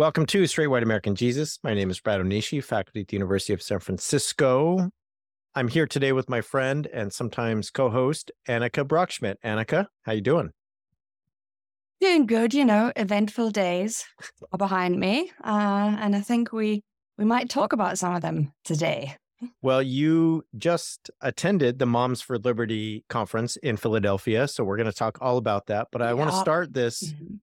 Welcome to Straight White American Jesus. My name is Brad Onishi, faculty at the University of San Francisco. I'm here today with my friend and sometimes co-host Annika Brockschmidt. Annika, how you doing? Doing good, you know, eventful days are behind me. Uh, and I think we we might talk about some of them today. Well, you just attended the Moms for Liberty conference in Philadelphia. So we're going to talk all about that. But I Yeah. want to start this Mhm.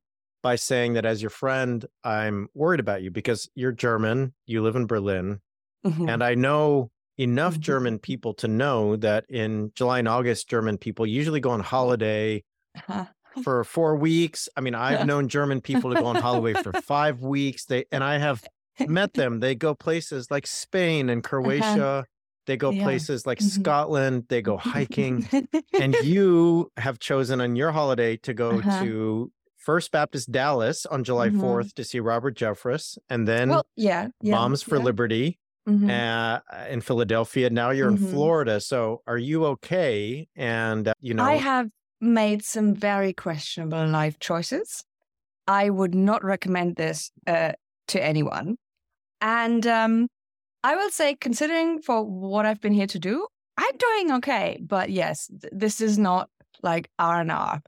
By saying that as your friend, I'm worried about you because you're German, you live in Berlin, Mhm. and I know enough Mhm. German people to know that in July and August, German people usually go on holiday Uh-huh. for four weeks. I mean, I've known German people to go on holiday for five weeks. They and I have met them. They go places like Spain and Croatia. They go Uh-huh. Yeah. places like Mhm. Scotland. They go hiking. and you have chosen on your holiday to go Uh-huh. to First Baptist Dallas on July Mhm. 4th to see Robert Jeffress, and then well, yeah, yeah. Moms for yeah. Liberty Mhm. uh, in Philadelphia. Now you're in Mhm. Florida. So are you okay? And, uh, you know, I have made some very questionable life choices. I would not recommend this uh, to anyone. And um, I will say, considering for what I've been here to do, I'm doing okay. But yes, th- this is not like R and R.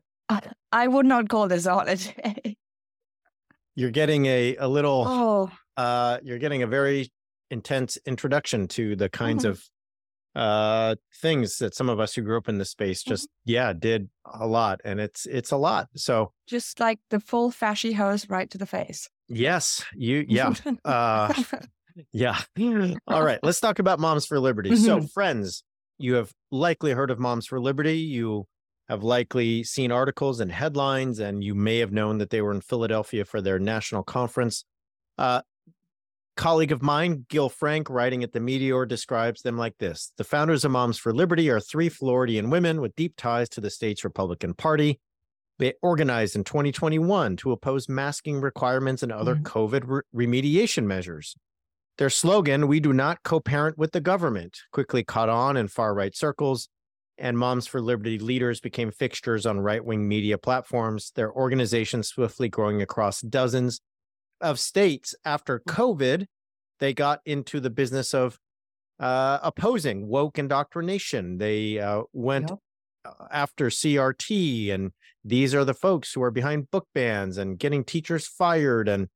I would not call this a holiday. you're getting a, a little, oh, uh, you're getting a very intense introduction to the kinds Mhm. of uh things that some of us who grew up in this space Mm-hmm. just yeah did a lot and it's it's a lot so just like the full fashy hose right to the face. yes you yeah uh yeah all right let's talk about moms for liberty so Mhm. friends you have likely heard of moms for liberty you have likely seen articles and headlines and you may have known that they were in philadelphia for their national conference uh colleague of mine gil frank writing at the meteor describes them like this the founders of moms for liberty are three floridian women with deep ties to the state's republican party they organized in 2021 to oppose masking requirements and other Mhm. COVID re- remediation measures. Their slogan, We do not co parent with the government, quickly caught on in far right circles, and Moms for Liberty leaders became fixtures on right wing media platforms, their organization swiftly growing across dozens of states. After COVID, they got into the business of uh, opposing woke indoctrination. They uh, went uh, after CRT, and these are the folks who are behind book bans and getting teachers fired and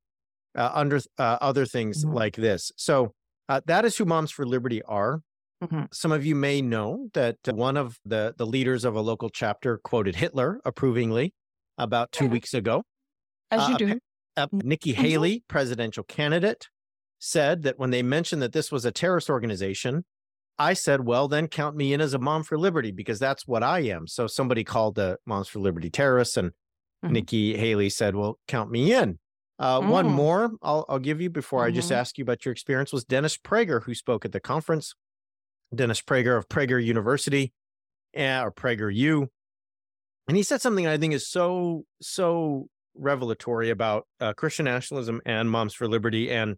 uh, under uh, other things Mhm. like this. So uh, that is who Moms for Liberty are. Mhm. Some of you may know that uh, one of the the leaders of a local chapter quoted Hitler approvingly about two Yeah. weeks ago. As Uh, you do. Uh, Nikki Mhm. Haley, presidential candidate, said that when they mentioned that this was a terrorist organization, I said, well, then count me in as a mom for liberty because that's what I am. So somebody called the Moms for Liberty terrorists, and Mhm. Nikki Haley said, well, count me in. Uh, One Mm. more I'll, I'll give you before I just ask you about your experience was Dennis Prager, who spoke at the conference. Dennis Prager of Prager University uh, or Prager U. And he said something I think is so, so revelatory about uh, Christian nationalism and Moms for Liberty and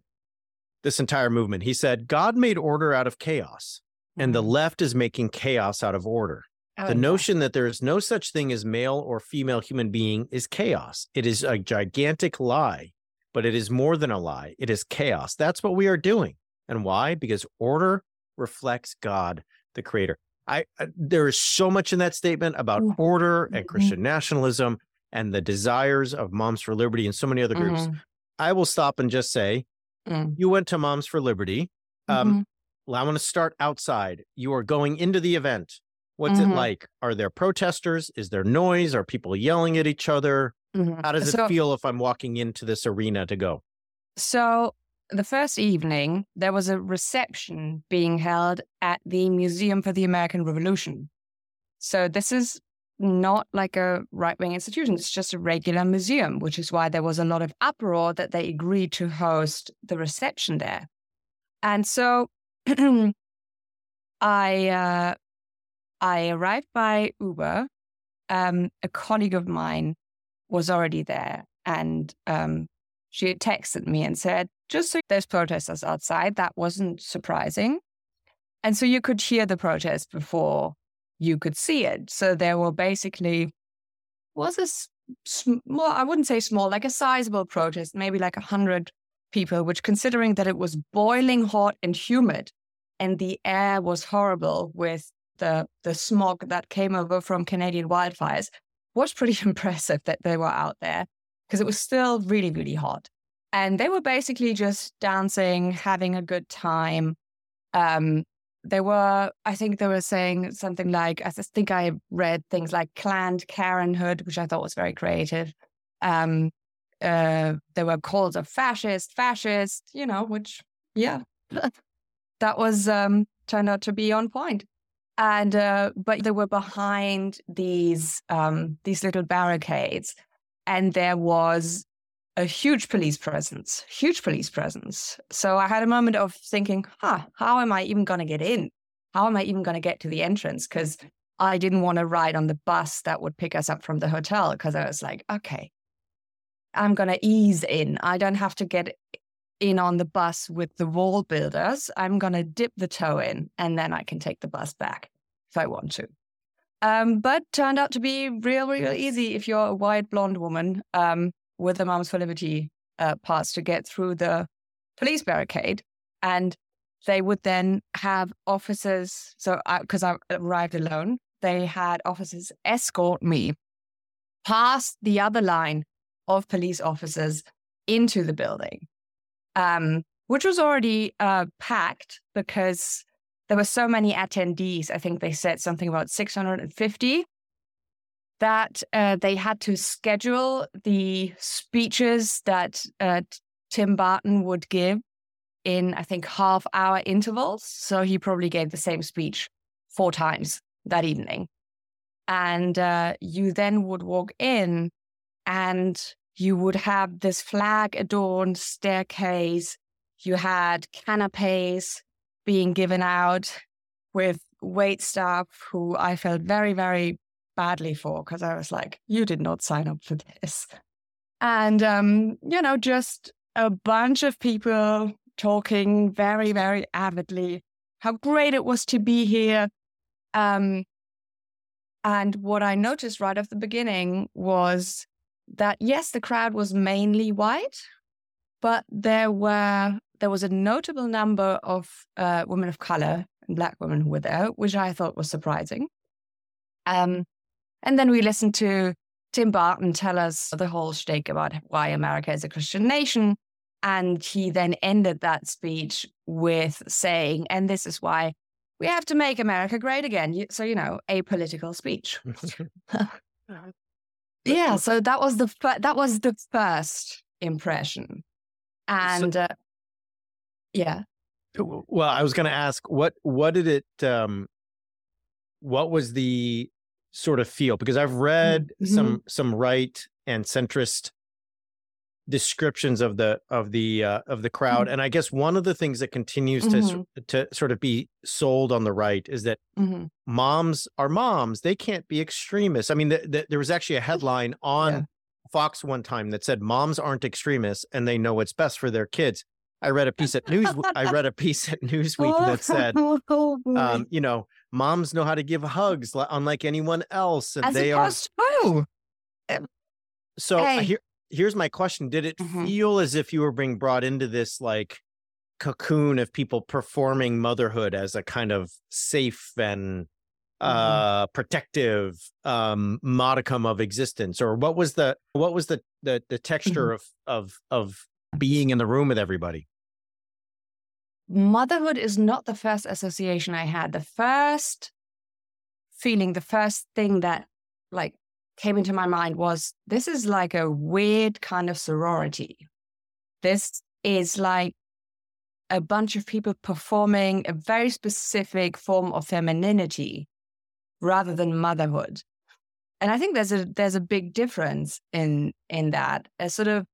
this entire movement. He said, God made order out of chaos, and the Mhm. left is making chaos out of order. Oh, The notion that there is no such thing as male or female human being is chaos. It is a gigantic lie, but it is more than a lie. It is chaos. That's what we are doing. And why? Because order reflects God, the creator. I, I there is so much in that statement about Mm. order and Mhm. Christian nationalism and the desires of Moms for Liberty and so many other groups. Mhm. I will stop and just say, Mm. you went to Moms for Liberty. Um, Mhm. well, I want to start outside. You are going into the event. What's it Mhm. like? Are there protesters? Is there noise? Are people yelling at each other? Mhm. How does it So- feel if I'm walking into this arena to go? So the first evening, there was a reception being held at the Museum for the American Revolution. So this is not like a right wing institution. It's just a regular museum, which is why there was a lot of uproar that they agreed to host the reception there. And so I uh, I arrived by Uber. Um, a colleague of mine was already there, and um, she had texted me and said, "Just so there's protesters outside." That wasn't surprising, and so you could hear the protest before you could see it. So there were basically was this small, I wouldn't say small, like a sizable protest, maybe like a hundred people, which considering that it was boiling hot and humid and the air was horrible with the the smog that came over from Canadian wildfires, was pretty impressive that they were out there because it was still really, really hot. And they were basically just dancing, having a good time. Um, they were, I think they were saying something like, I think I read things like planned Karenhood, which I thought was very creative. Um, uh, there were calls of fascist, fascist, you know, which, yeah, that was um, turned out to be on point. And, uh, but they were behind these, um, these little barricades. And there was a huge police presence, huge police presence. So I had a moment of thinking, huh, how am I even going to get in? How am I even going to get to the entrance? Because I didn't want to ride on the bus that would pick us up from the hotel because I was like, okay, I'm going to ease in. I don't have to get in on the bus with the wall builders. I'm going to dip the toe in and then I can take the bus back if I want to. Um, but turned out to be real, real easy if you're a white blonde woman. Um, with the Moms for Liberty uh, pass to get through the police barricade. And they would then have officers. So, because I, I arrived alone, they had officers escort me past the other line of police officers into the building, um, which was already uh, packed because there were so many attendees. I think they said something about 650 that uh, they had to schedule the speeches that uh, Tim Barton would give in, I think, half hour intervals. So he probably gave the same speech four times that evening. And uh, you then would walk in and you would have this flag adorned staircase. You had canapes being given out with wait staff who I felt very, very badly for because I was like, you did not sign up for this. And, um, you know, just a bunch of people talking very, very avidly how great it was to be here. Um, and what I noticed right at the beginning was that, yes, the crowd was mainly white, but there were there was a notable number of uh, women of color and black women who were there, which I thought was surprising. Um, and then we listened to Tim Barton tell us the whole shtick about why America is a Christian nation. And he then ended that speech with saying, and this is why we have to make America great again. So, you know, a political speech. yeah. So that was the, that was the first impression. And so, uh, yeah. Well, I was going to ask what, what did it, um, what was the sort of feel because I've read mm-hmm. some some right and centrist descriptions of the of the uh, of the crowd mm-hmm. and I guess one of the things that continues mm-hmm. to to sort of be sold on the right is that mm-hmm. moms are moms they can't be extremists I mean the, the, there was actually a headline on yeah. Fox one time that said moms aren't extremists and they know what's best for their kids I read a piece at news I read a piece at Newsweek that said oh, um, you know moms know how to give hugs unlike anyone else, and As they are. To. So hey. here, here's my question: Did it mm-hmm. feel as if you were being brought into this like cocoon of people performing motherhood as a kind of safe and mm-hmm. uh protective um modicum of existence or what was the what was the the, the texture mm-hmm. of of of being in the room with everybody motherhood is not the first association I had. The first feeling, the first thing that like came into my mind was this is like a weird kind of sorority. This is like a bunch of people performing a very specific form of femininity rather than motherhood. and I think there's a there's a big difference in in that a sort of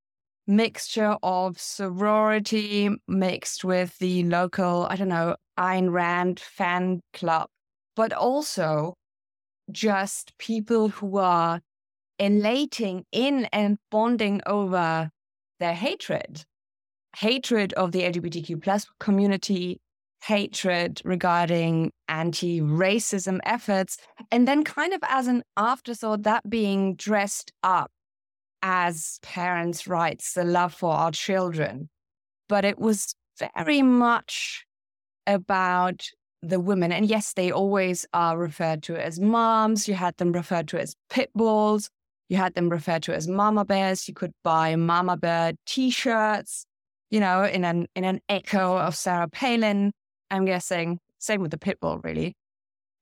mixture of sorority mixed with the local I don't know Ayn Rand fan club, but also just people who are elating in and bonding over their hatred hatred of the lgbtq plus community hatred regarding anti racism efforts. And then, kind of as an afterthought, that being dressed up as parents' rights, the love for our children. But it was very much about the women. And yes, they always are referred to as moms. You had them referred to as pit bulls. You had them referred to as mama bears. You could buy mama bear t-shirts, you know, in an in an echo of Sarah Palin. I'm guessing. Same with the pit bull, really.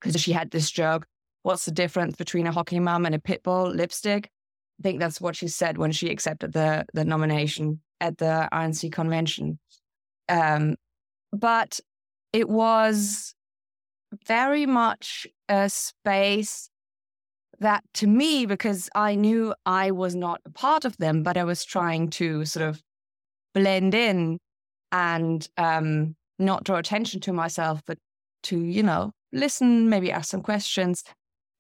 Because she had this joke what's the difference between a hockey mom and a pit bull lipstick? Think that's what she said when she accepted the, the nomination at the RNC convention. Um, but it was very much a space that to me, because I knew I was not a part of them, but I was trying to sort of blend in and um, not draw attention to myself, but to, you know, listen, maybe ask some questions.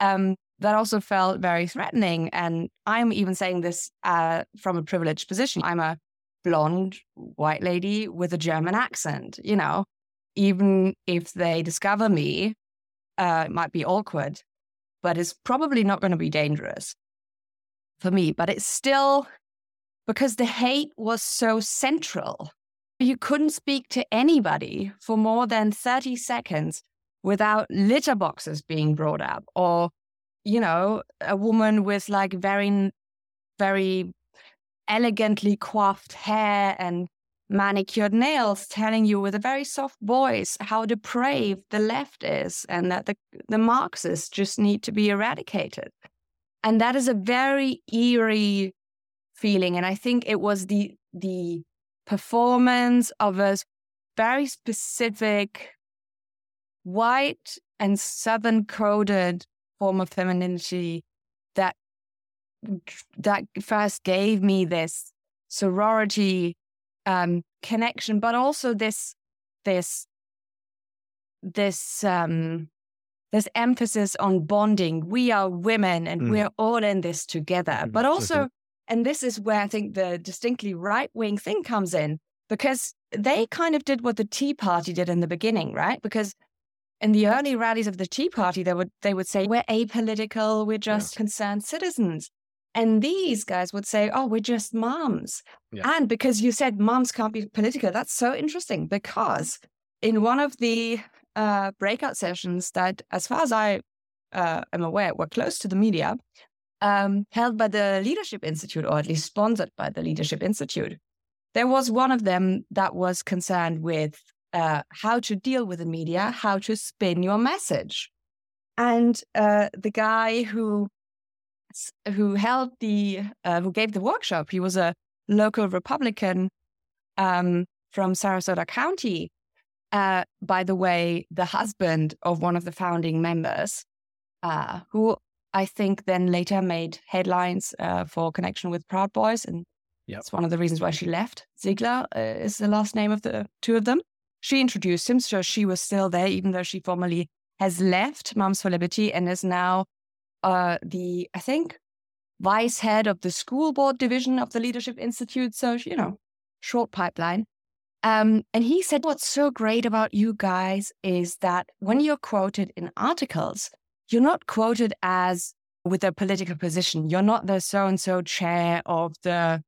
Um, that also felt very threatening. And I'm even saying this uh, from a privileged position. I'm a blonde white lady with a German accent, you know, even if they discover me, uh, it might be awkward, but it's probably not going to be dangerous for me. But it's still because the hate was so central you couldn't speak to anybody for more than 30 seconds without litter boxes being brought up or, you know, a woman with like very, very elegantly coiffed hair and manicured nails telling you with a very soft voice how depraved the left is and that the, the Marxists just need to be eradicated. And that is a very eerie feeling. And I think it was the the performance of a very specific white and southern coded form of femininity that that first gave me this sorority um, connection, but also this this this um, this emphasis on bonding. We are women, and mm. we're all in this together. But also and this is where I think the distinctly right wing thing comes in because they kind of did what the Tea Party did in the beginning, right? Because in the early rallies of the Tea Party, they would they would say we're apolitical, we're just yeah. concerned citizens, and these guys would say, oh, we're just moms. Yeah. And because you said moms can't be political, that's so interesting because in one of the uh, breakout sessions that, as far as I uh, am aware, were close to the media, um, held by the Leadership Institute, or at least sponsored by the Leadership Institute. There was one of them that was concerned with uh, how to deal with the media, how to spin your message. And uh, the guy who who held the uh, who gave the workshop, he was a local Republican um, from Sarasota County. Uh, by the way, the husband of one of the founding members, uh, who I think then later made headlines uh, for connection with Proud Boys, and yep. that's one of the reasons why she left. Ziegler is the last name of the two of them. She introduced him, so she was still there, even though she formally has left Moms for Liberty and is now uh, the, I think, vice head of the school board division of the Leadership Institute. So, you know, short pipeline. Um, and he said, What's so great about you guys is that when you're quoted in articles, you're not quoted as with a political position. You're not the so and so chair of the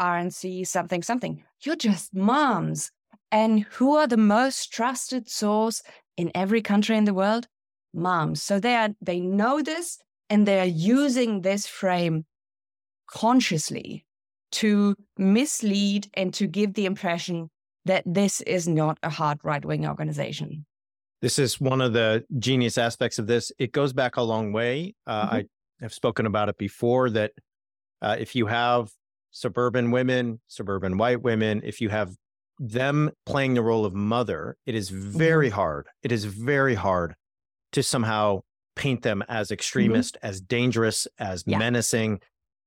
RNC something something. You're just moms. And who are the most trusted source in every country in the world? Moms. So they are they know this and they are using this frame consciously to mislead and to give the impression that this is not a hard right wing organization. This is one of the genius aspects of this. It goes back a long way. Uh, mm-hmm. I have spoken about it before that uh, if you have suburban women, suburban white women, if you have them playing the role of mother, it is very mm-hmm. hard. It is very hard to somehow paint them as extremist, mm-hmm. as dangerous, as yeah. menacing.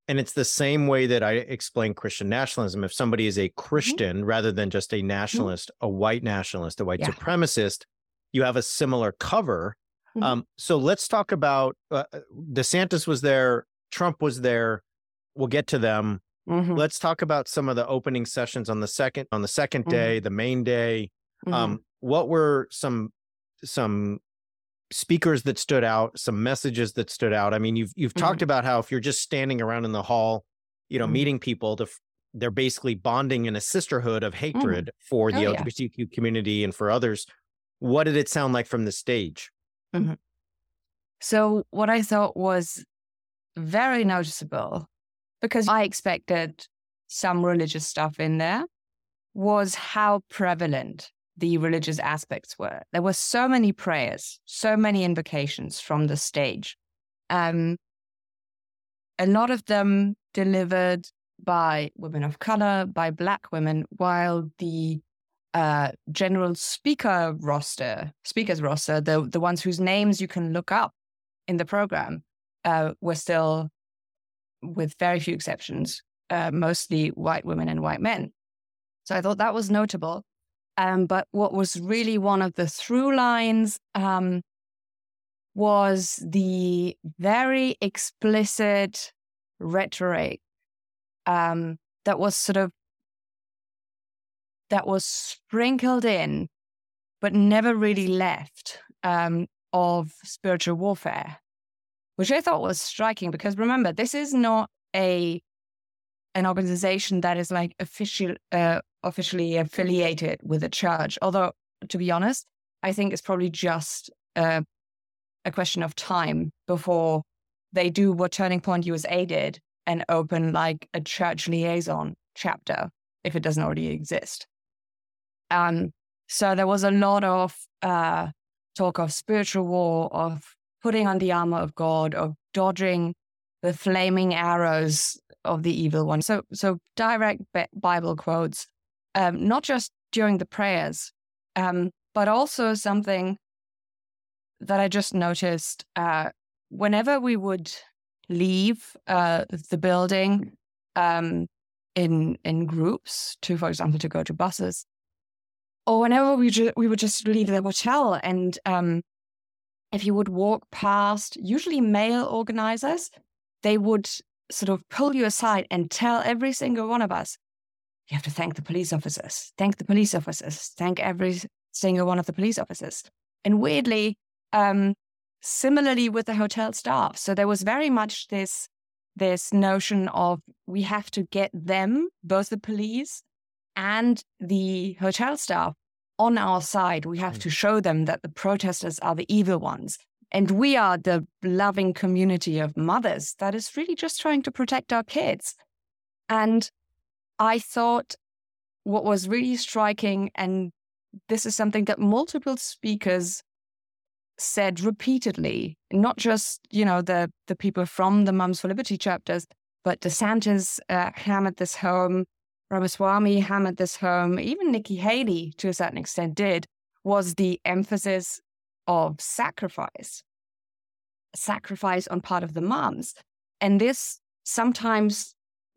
And it's the same way that I explain Christian nationalism. If somebody is a mm-hmm. Christian mm-hmm. rather than just a mm-hmm. nationalist, mm-hmm. a white nationalist, a white yeah. supremacist, you have a similar cover. Mm-hmm. Um, so let's talk about uh, uh, DeSantis was there, Trump was there. We'll get to them. Mm-hmm. Let's talk about some of the opening sessions on the second on the 2nd day, the main day. Um, what were some some speakers that stood out, some messages that stood out. I mean, you've you've mm-hmm. talked about how if you're just standing around in the hall, you know, mm-hmm. meeting people, to, they're basically bonding in a sisterhood of mm-hmm. hatred mm-hmm. for the oh, LGBTQ yeah. community and for others. What did it sound like from the stage? Mm-hmm. So, what I thought was very noticeable, because I expected some religious stuff in there, was how prevalent the religious aspects were. There were so many prayers, so many invocations from the stage. Um, a lot of them delivered by women of color, by Black women, while the uh, general speaker roster, speakers roster, the the ones whose names you can look up in the program, uh, were still, with very few exceptions, uh, mostly white women and white men. So I thought that was notable. Um, but what was really one of the through lines um, was the very explicit rhetoric um, that was sort of that was sprinkled in, but never really left um, of spiritual warfare, which I thought was striking because remember, this is not a an organization that is like official uh, officially affiliated with a church. Although, to be honest, I think it's probably just uh, a question of time before they do what Turning Point USA did and open like a church liaison chapter if it doesn't already exist. Um, so there was a lot of uh, talk of spiritual war, of putting on the armor of God, of dodging the flaming arrows of the evil one. So, so direct Bible quotes, um, not just during the prayers, um, but also something that I just noticed. Uh, whenever we would leave uh, the building um, in in groups to, for example, to go to buses, or whenever we ju- we would just leave the hotel, and um, if you would walk past, usually male organizers, they would sort of pull you aside and tell every single one of us, you have to thank the police officers, thank the police officers, thank every single one of the police officers. And weirdly, um, similarly with the hotel staff. So there was very much this this notion of we have to get them, both the police and the hotel staff, on our side. We have mm. to show them that the protesters are the evil ones. And we are the loving community of mothers that is really just trying to protect our kids. And I thought what was really striking, and this is something that multiple speakers said repeatedly, not just, you know, the, the people from the Mums for Liberty chapters, but DeSantis uh, hammered this home, Ramaswamy hammered this home, even Nikki Haley to a certain extent did, was the emphasis of sacrifice, sacrifice on part of the moms. And this sometimes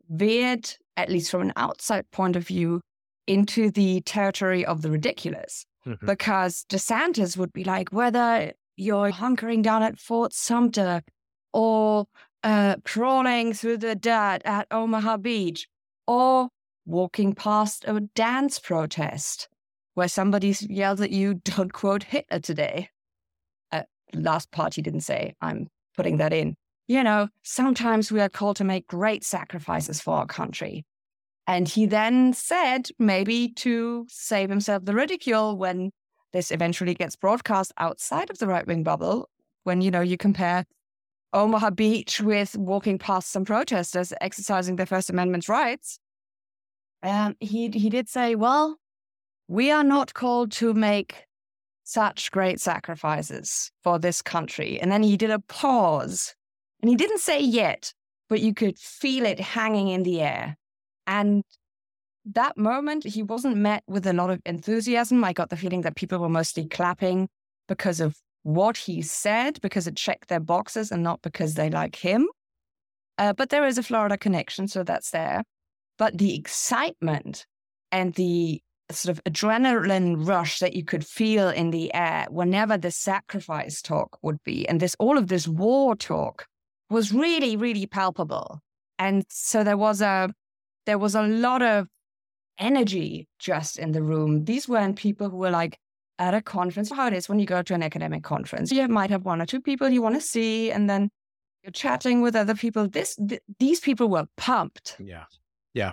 veered, at least from an outside point of view, into the territory of the ridiculous. Mm-hmm. Because DeSantis would be like, whether you're hunkering down at Fort Sumter or uh, crawling through the dirt at Omaha Beach or walking past a dance protest where somebody yells at you, don't quote Hitler today uh, last part he didn't say. I'm putting that in. You know, sometimes we are called to make great sacrifices for our country. And he then said, maybe to save himself the ridicule when this eventually gets broadcast outside of the right wing bubble, when, you know, you compare Omaha Beach with walking past some protesters exercising their First Amendment rights. Um, he, he did say, well, we are not called to make such great sacrifices for this country. And then he did a pause and he didn't say yet, but you could feel it hanging in the air. And that moment, he wasn't met with a lot of enthusiasm. I got the feeling that people were mostly clapping because of what he said because it checked their boxes and not because they like him. Uh, but there is a Florida connection, so that's there. But the excitement and the sort of adrenaline rush that you could feel in the air whenever the sacrifice talk would be, and this all of this war talk was really, really palpable. And so there was a there was a lot of energy just in the room. These weren't people who were like at a conference. How it is when you go to an academic conference, you might have one or two people you want to see, and then you're chatting with other people. This th- these people were pumped. Yeah, yeah.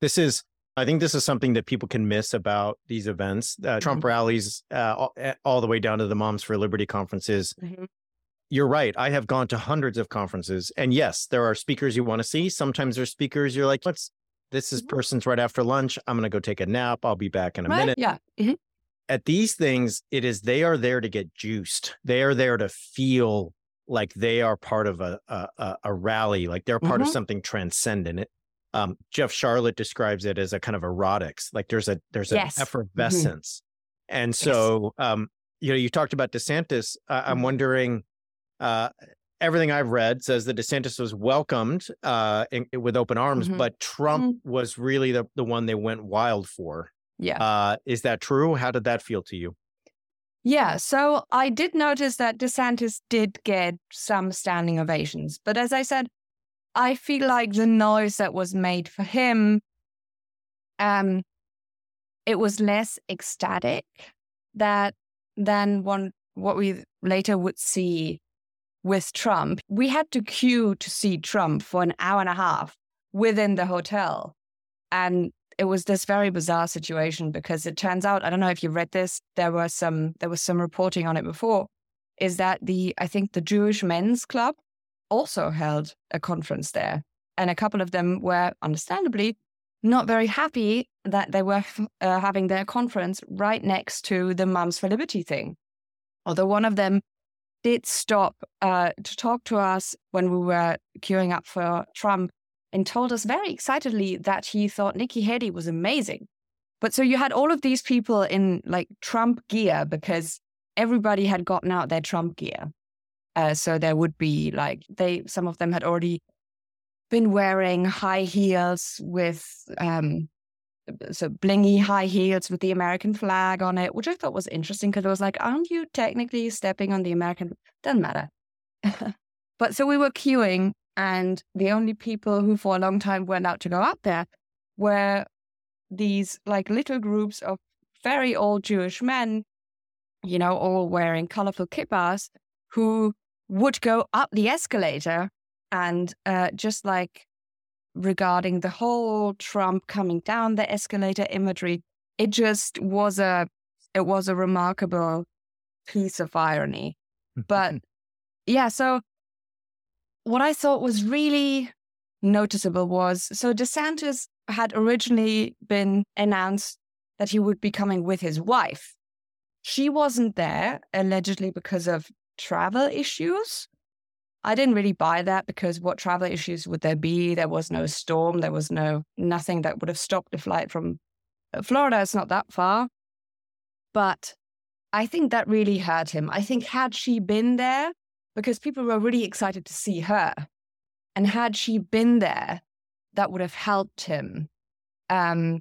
This is. I think this is something that people can miss about these events. Uh, Trump mm-hmm. rallies, uh, all, all, the way down to the Moms for Liberty conferences. Mm-hmm. You're right. I have gone to hundreds of conferences, and yes, there are speakers you want to see. Sometimes there's speakers you're like, let's. This is mm-hmm. person's right after lunch. I'm going to go take a nap. I'll be back in a right? minute. Yeah. Mm-hmm. At these things, it is they are there to get juiced. They are there to feel like they are part of a a, a rally, like they're part of something transcendent. Um, Jeff Sharlet describes it as a kind of erotics, like there's a there's an yes. Mm-hmm. effervescence, mm-hmm. and so yes. um, you know you talked about DeSantis. Uh, I'm mm-hmm. wondering. Uh, everything I've read says that DeSantis was welcomed uh, in, with open arms, mm-hmm. but Trump mm-hmm. was really the, the one they went wild for. Yeah. Uh, is that true? How did that feel to you? Yeah, so I did notice that DeSantis did get some standing ovations. But as I said, I feel like the noise that was made for him, um, it was less ecstatic that than one what we later would see with Trump. We had to queue to see Trump for an hour and a half within the hotel. And it was this very bizarre situation because it turns out I don't know if you read this. There was some there was some reporting on it before. Is that the I think the Jewish Men's Club also held a conference there, and a couple of them were understandably not very happy that they were uh, having their conference right next to the Moms for Liberty thing. Although one of them did stop uh, to talk to us when we were queuing up for Trump and told us very excitedly that he thought Nikki Haley was amazing. But so you had all of these people in like Trump gear because everybody had gotten out their Trump gear. Uh, so there would be like they some of them had already been wearing high heels with um so blingy high heels with the American flag on it, which I thought was interesting because it was like, aren't you technically stepping on the American? Doesn't matter. but so we were queuing and the only people who, for a long time, weren't allowed to go up there were these like little groups of very old Jewish men, you know, all wearing colorful kippahs, who would go up the escalator and uh, just like regarding the whole Trump coming down the escalator imagery, it just was a it was a remarkable piece of irony. But yeah, so what I thought was really noticeable was so DeSantis had originally been announced that he would be coming with his wife. She wasn't there, allegedly because of travel issues. I didn't really buy that because what travel issues would there be? There was no storm, there was no nothing that would have stopped the flight from uh, Florida. It's not that far. But I think that really hurt him. I think had she been there, because people were really excited to see her. And had she been there, that would have helped him. Um,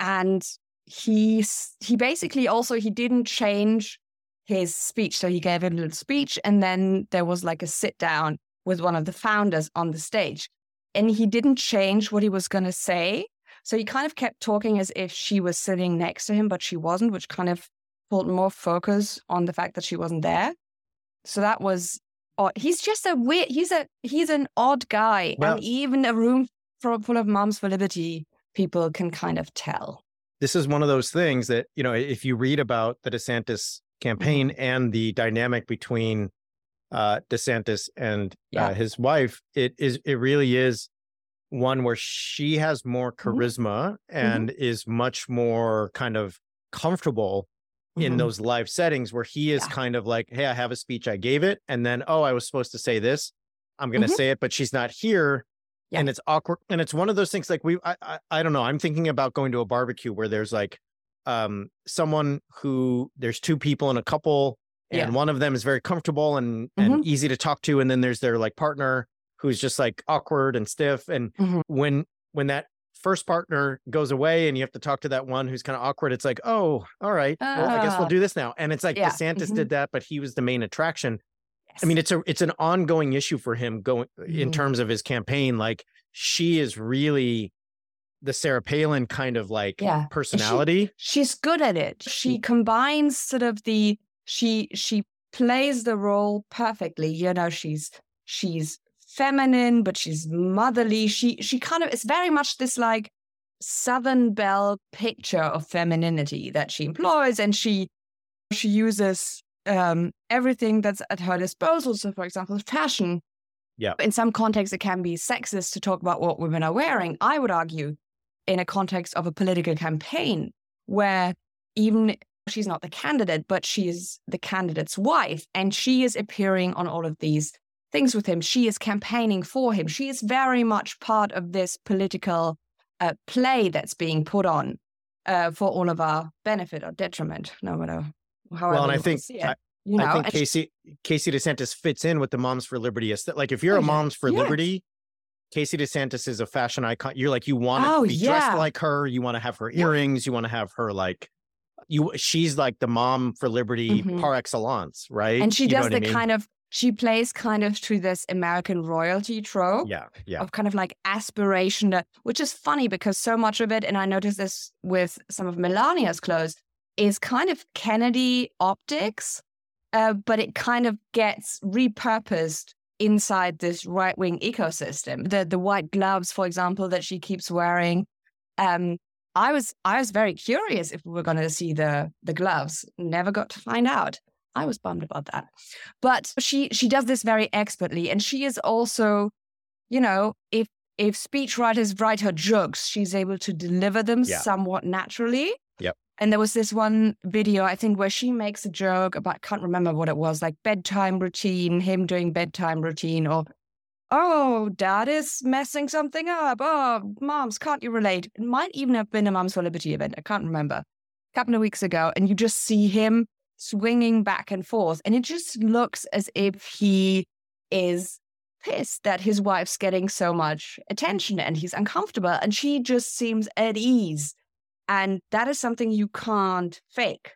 and he he basically also he didn't change his speech, so he gave a little speech, and then there was like a sit down with one of the founders on the stage, and he didn't change what he was going to say. So he kind of kept talking as if she was sitting next to him, but she wasn't, which kind of pulled more focus on the fact that she wasn't there. So that was odd. He's just a weird. He's a he's an odd guy, well, and even a room full of moms for liberty people can kind of tell. This is one of those things that you know if you read about the DeSantis campaign mm-hmm. and the dynamic between uh, DeSantis and yeah. uh, his wife, it is it really is one where she has more mm-hmm. charisma mm-hmm. and mm-hmm. is much more kind of comfortable in mm-hmm. those live settings where he is yeah. kind of like, Hey, I have a speech, I gave it. And then, oh, I was supposed to say this. I'm going to say it, but she's not here. Yeah. And it's awkward. And it's one of those things like we, I, I, I don't know. I'm thinking about going to a barbecue where there's like um, someone who there's two people and a couple and Yeah. one of them is very comfortable and and Mhm. easy to talk to and then there's their like partner who's just like awkward and stiff and Mhm. when when that first partner goes away and you have to talk to that one who's kind of awkward it's like oh all right well i guess we'll Ah. do this now and it's like Yeah. desantis Mhm. did that but he was the main attraction Yes. i mean it's a it's an ongoing issue for him going in Mhm. terms of his campaign like she is really the sarah palin kind of like Yeah. personality she's good at it. She combines sort of the she she plays the role perfectly. You know, she's she's feminine, but she's motherly. She she kind of is very much this like Southern Belle picture of femininity that she employs, and she she uses um, everything that's at her disposal. So, for example, fashion. Yeah. In some contexts, it can be sexist to talk about what women are wearing. I would argue, in a context of a political campaign, where even she's not the candidate, but she is the candidate's wife, and she is appearing on all of these things with him. She is campaigning for him. She is very much part of this political uh, play that's being put on uh, for all of our benefit or detriment, no matter however. well and i think I, you know, I think and she- casey casey desantis fits in with the moms for liberty like if you're Oh, a moms for liberty Casey DeSantis is a fashion icon. You're like you want to Oh, be dressed like her. You want to have her Yeah. earrings. You want to have her like you. She's like the mom for liberty Mhm. par excellence, right? and she You does what I the mean? kind of she plays kind of to this American royalty trope. yeah, yeah, of kind of like aspiration, that- which is funny because so much of it, and I noticed this with some of Melania's clothes, is kind of Kennedy optics, uh, but it kind of gets repurposed inside this right wing ecosystem. The the white gloves, for example, that she keeps wearing. Um, I was I was very curious if we were going to see the the gloves. Never got to find out. I was bummed about that. But she she does this very expertly, and she is also, you know, if if speechwriters write her jokes, she's able to deliver them Yeah. somewhat naturally. And there was this one video, I think, where she makes a joke about, I can't remember what it was, like bedtime routine, him doing bedtime routine, or, oh, dad is messing something up. Oh, moms, can't you relate? It might even have been a Moms for Liberty event. I can't remember. A couple of weeks ago. And you just see him swinging back and forth. And it just looks as if he is pissed that his wife's getting so much attention and he's uncomfortable. And she just seems at ease. And that is something you can't fake.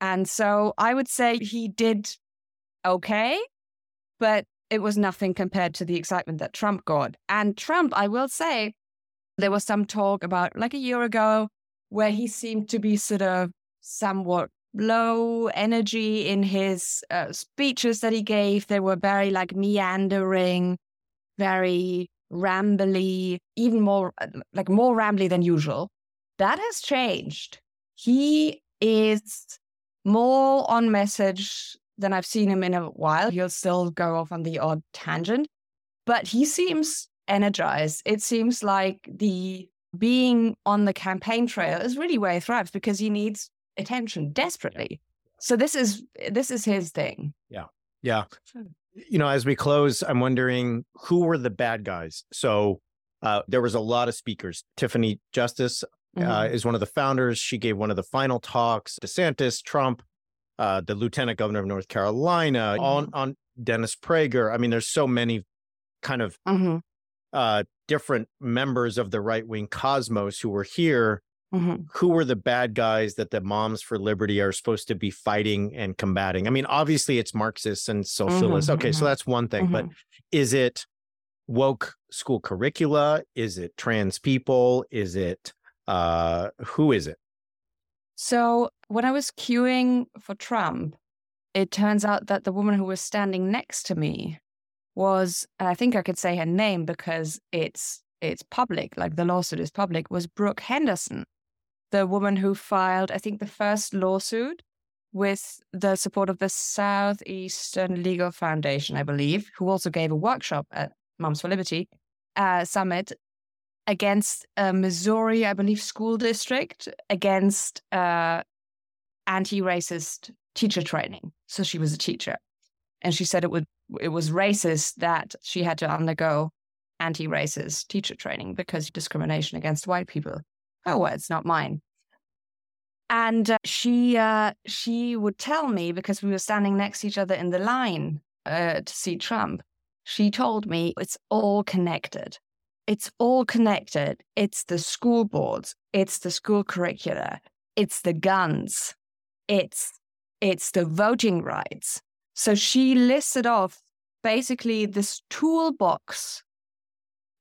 And so I would say he did okay, but it was nothing compared to the excitement that Trump got. And Trump, I will say, there was some talk about like a year ago where he seemed to be sort of somewhat low energy in his uh, speeches that he gave. They were very like meandering, very rambly, even more like more rambly than usual. That has changed. He is more on message than I've seen him in a while. He'll still go off on the odd tangent, but he seems energized. It seems like the being on the campaign trail is really where he thrives because he needs attention desperately. So this is this is his thing. Yeah. Yeah. You know, as we close, I'm wondering who were the bad guys. So uh, there was a lot of speakers. Tiffany Justice uh, Mhm. is one of the founders. She gave one of the final talks. DeSantis, Trump, uh, the Lieutenant Governor of North Carolina, on on Dennis Prager. I mean, there's so many kind of Mhm. uh, different members of the right wing cosmos who were here. Mhm. Who were the bad guys that the Moms for Liberty are supposed to be fighting and combating? I mean, obviously it's Marxists and socialists. Mhm, Okay, so mhm. that's one thing, but Mhm. is it woke school curricula? Is it trans people? Is it uh who is it? So when I was queuing for Trump, it turns out that the woman who was standing next to me was, and I think I could say her name because it's it's public, like the lawsuit is public, was Brooke Henderson, the woman who filed, I think, the first lawsuit with the support of the Southeastern Legal Foundation, I believe, who also gave a workshop at Moms for Liberty uh, Summit against a Missouri, I believe, school district against uh, anti-racist teacher training. So she was a teacher, and she said it would it was racist that she had to undergo anti-racist teacher training because discrimination against white people. Her words, not mine. And uh, she uh, she would tell me because we were standing next to each other in the line uh, to see Trump. She told me it's all connected. It's all connected. It's the school boards. It's the school curricula. It's the guns. It's it's the voting rights. So she listed off basically this toolbox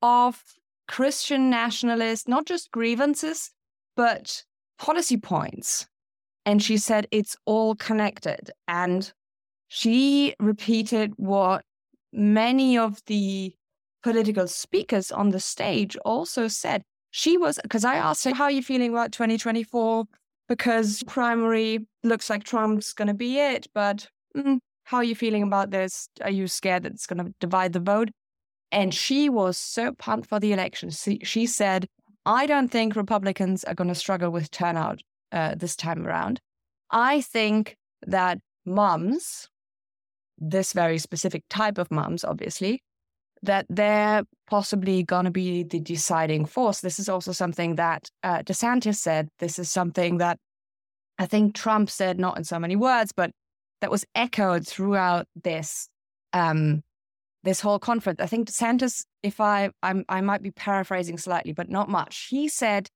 of Christian nationalists, not just grievances, but policy points. And she said it's all connected. And she repeated what many of the political speakers on the stage also said. She was, because I asked her, How are you feeling about 2024? Because primary looks like Trump's going to be it, but mm, how are you feeling about this? Are you scared that it's going to divide the vote? And she was so pumped for the election. She, said, I don't think Republicans are going to struggle with turnout uh, this time around. I think that moms, this very specific type of moms, obviously, that they're possibly going to be the deciding force. This is also something that uh, DeSantis said. This is something that I think Trump said, not in so many words, but that was echoed throughout this um, this whole conference. I think DeSantis, if I I'm, I might be paraphrasing slightly, but not much. He said,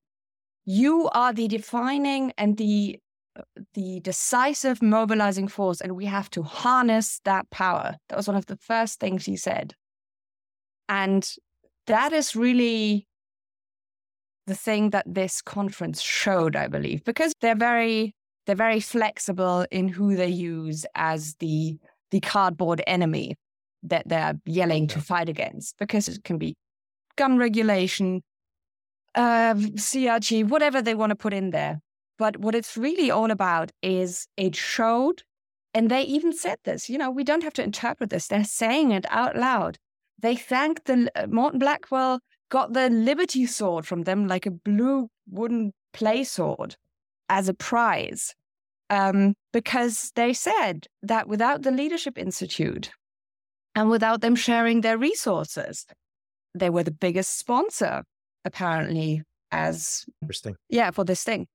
"You are the defining and the the decisive mobilizing force, and we have to harness that power." That was one of the first things he said, and that is really the thing that this conference showed, I believe, because they're very they're very flexible in who they use as the the cardboard enemy that they're yelling to fight against because it can be gun regulation, uh, CRT, whatever they want to put in there. But what it's really all about is it showed, and they even said this, you know, we don't have to interpret this. They're saying it out loud. They thanked the uh, Morton Blackwell got the Liberty Sword from them, like a blue wooden play sword as a prize um, because they said that without the Leadership Institute and without them sharing their resources, they were the biggest sponsor, apparently, as interesting. Yeah, for this thing.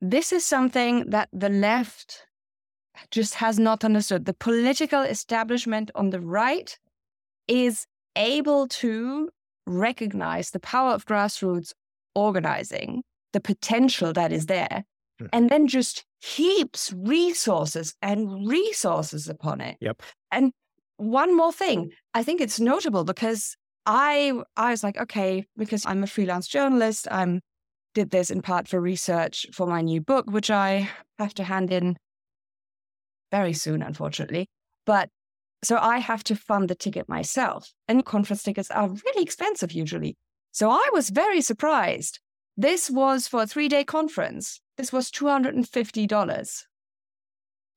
This is something that the left just has not understood. The political establishment on the right is able to recognize the power of grassroots organizing, the potential that is there, Hmm. and then just heaps resources and resources upon it. Yep. And one more thing, I think it's notable because I I was like, okay, because I'm a freelance journalist, I'm did this in part for research for my new book, which I have to hand in very soon, unfortunately. But so I have to fund the ticket myself. And conference tickets are really expensive usually. So I was very surprised. This was for a three day conference this was $250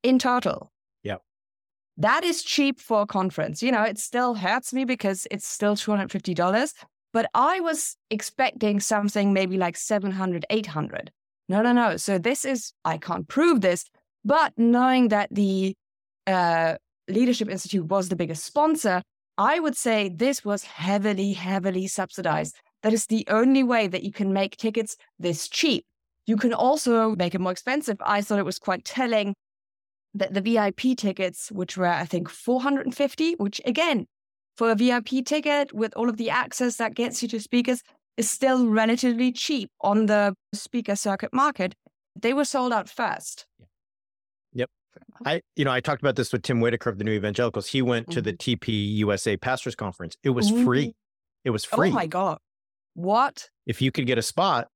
in total. Yeah. That is cheap for a conference. You know, it still hurts me because it's still $250, but I was expecting something maybe like 700, 800. No, no, no. So this is, I can't prove this, but knowing that the uh, Leadership Institute was the biggest sponsor, I would say this was heavily, heavily subsidized. That is the only way that you can make tickets this cheap. You can also make it more expensive. I thought it was quite telling that the VIP tickets, which were, I think, 450, which again, for a VIP ticket with all of the access that gets you to speakers, is still relatively cheap on the speaker circuit market. They were sold out first. Yep. I, you know, I talked about this with Tim Whitaker of the New Evangelicals. He went mm-hmm. to the mm-hmm. TP USA Pastors Conference. It was mm-hmm. free. It was free. Oh my God. What? If you could get a spot,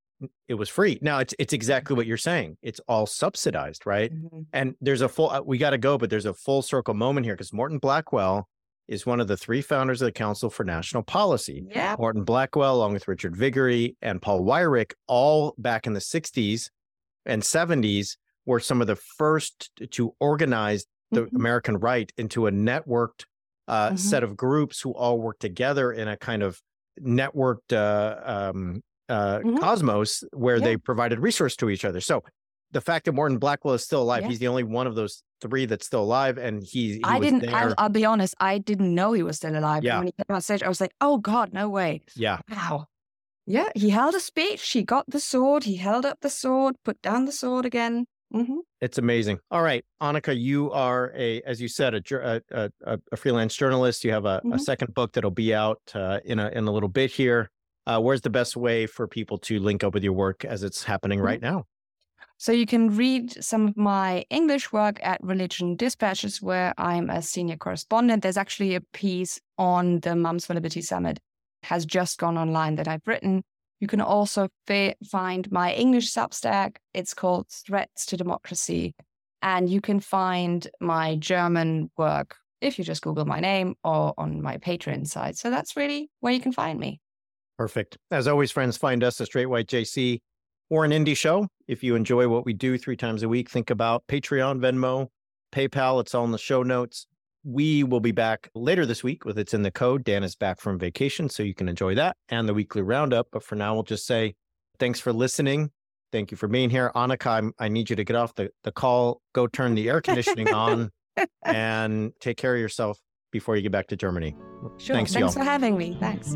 it was free. Now it's it's exactly what you're saying. It's all subsidized, right? Mm-hmm. And there's a full uh, we got to go, but there's a full circle moment here because Morton Blackwell is one of the three founders of the Council for National Policy. Yeah. Morton Blackwell, along with Richard Viguerie and Paul Weyrich, all back in the 60s and 70s, were some of the first to organize the mm-hmm. American right into a networked uh, mm-hmm. set of groups who all work together in a kind of networked uh, um, uh, mm-hmm. cosmos where yeah. they provided resource to each other. So the fact that Morton Blackwell is still alive, yeah. he's the only one of those three that's still alive, and he. he I didn't. I'll, I'll, be honest. I didn't know he was still alive. Yeah. When he came on stage, I was like, "Oh God, no way!" Yeah. Wow. Yeah, he held a speech. He got the sword. He held up the sword, put down the sword again. Mm-hmm. It's amazing. All right, Annika, you are a, as you said, a a, a, a freelance journalist. You have a, mm-hmm. a, second book that'll be out uh, in a in a little bit here. Uh, where's the best way for people to link up with your work as it's happening mm-hmm. right now? So you can read some of my English work at Religion Dispatches, where I'm a senior correspondent. There's actually a piece on the Mums for Liberty Summit has just gone online that I've written. You can also fi- find my English Substack. It's called Threats to Democracy. And you can find my German work if you just Google my name or on my Patreon site. So that's really where you can find me. Perfect. As always, friends, find us a Straight White JC or an indie show. If you enjoy what we do three times a week, think about Patreon, Venmo, PayPal. It's all in the show notes. We will be back later this week with It's in the Code. Dan is back from vacation, so you can enjoy that and the weekly roundup. But for now, we'll just say thanks for listening. Thank you for being here. Annika, I'm, i need you to get off the, the call, go turn the air conditioning on, and take care of yourself before you get back to Germany. Sure. Thanks, Thanks for having me. Thanks.